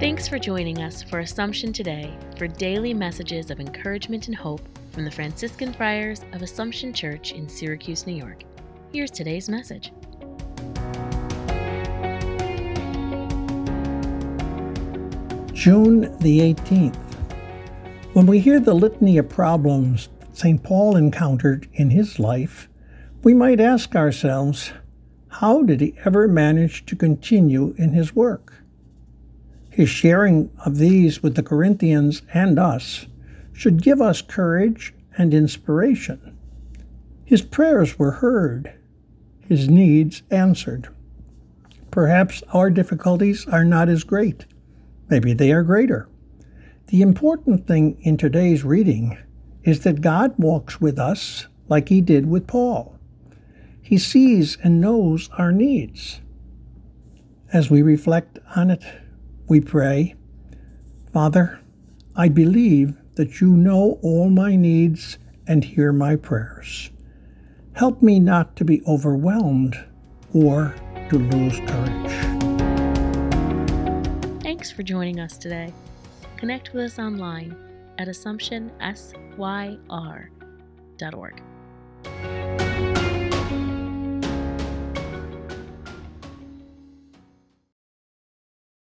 Thanks for joining us for Assumption Today for daily messages of encouragement and hope from the Franciscan Friars of Assumption Church in Syracuse, New York. Here's today's message. June the 18th. When we hear the litany of problems St. Paul encountered in his life, we might ask ourselves, how did he ever manage to continue in his work? His sharing of these with the Corinthians and us should give us courage and inspiration. His prayers were heard, his needs answered. Perhaps our difficulties are not as great. Maybe they are greater. The important thing in today's reading is that God walks with us like he did with Paul. He sees and knows our needs. As we reflect on it, we pray, Father, I believe that you know all my needs and hear my prayers. Help me not to be overwhelmed or to lose courage. Thanks for joining us today. Connect with us online at AssumptionSYR.org.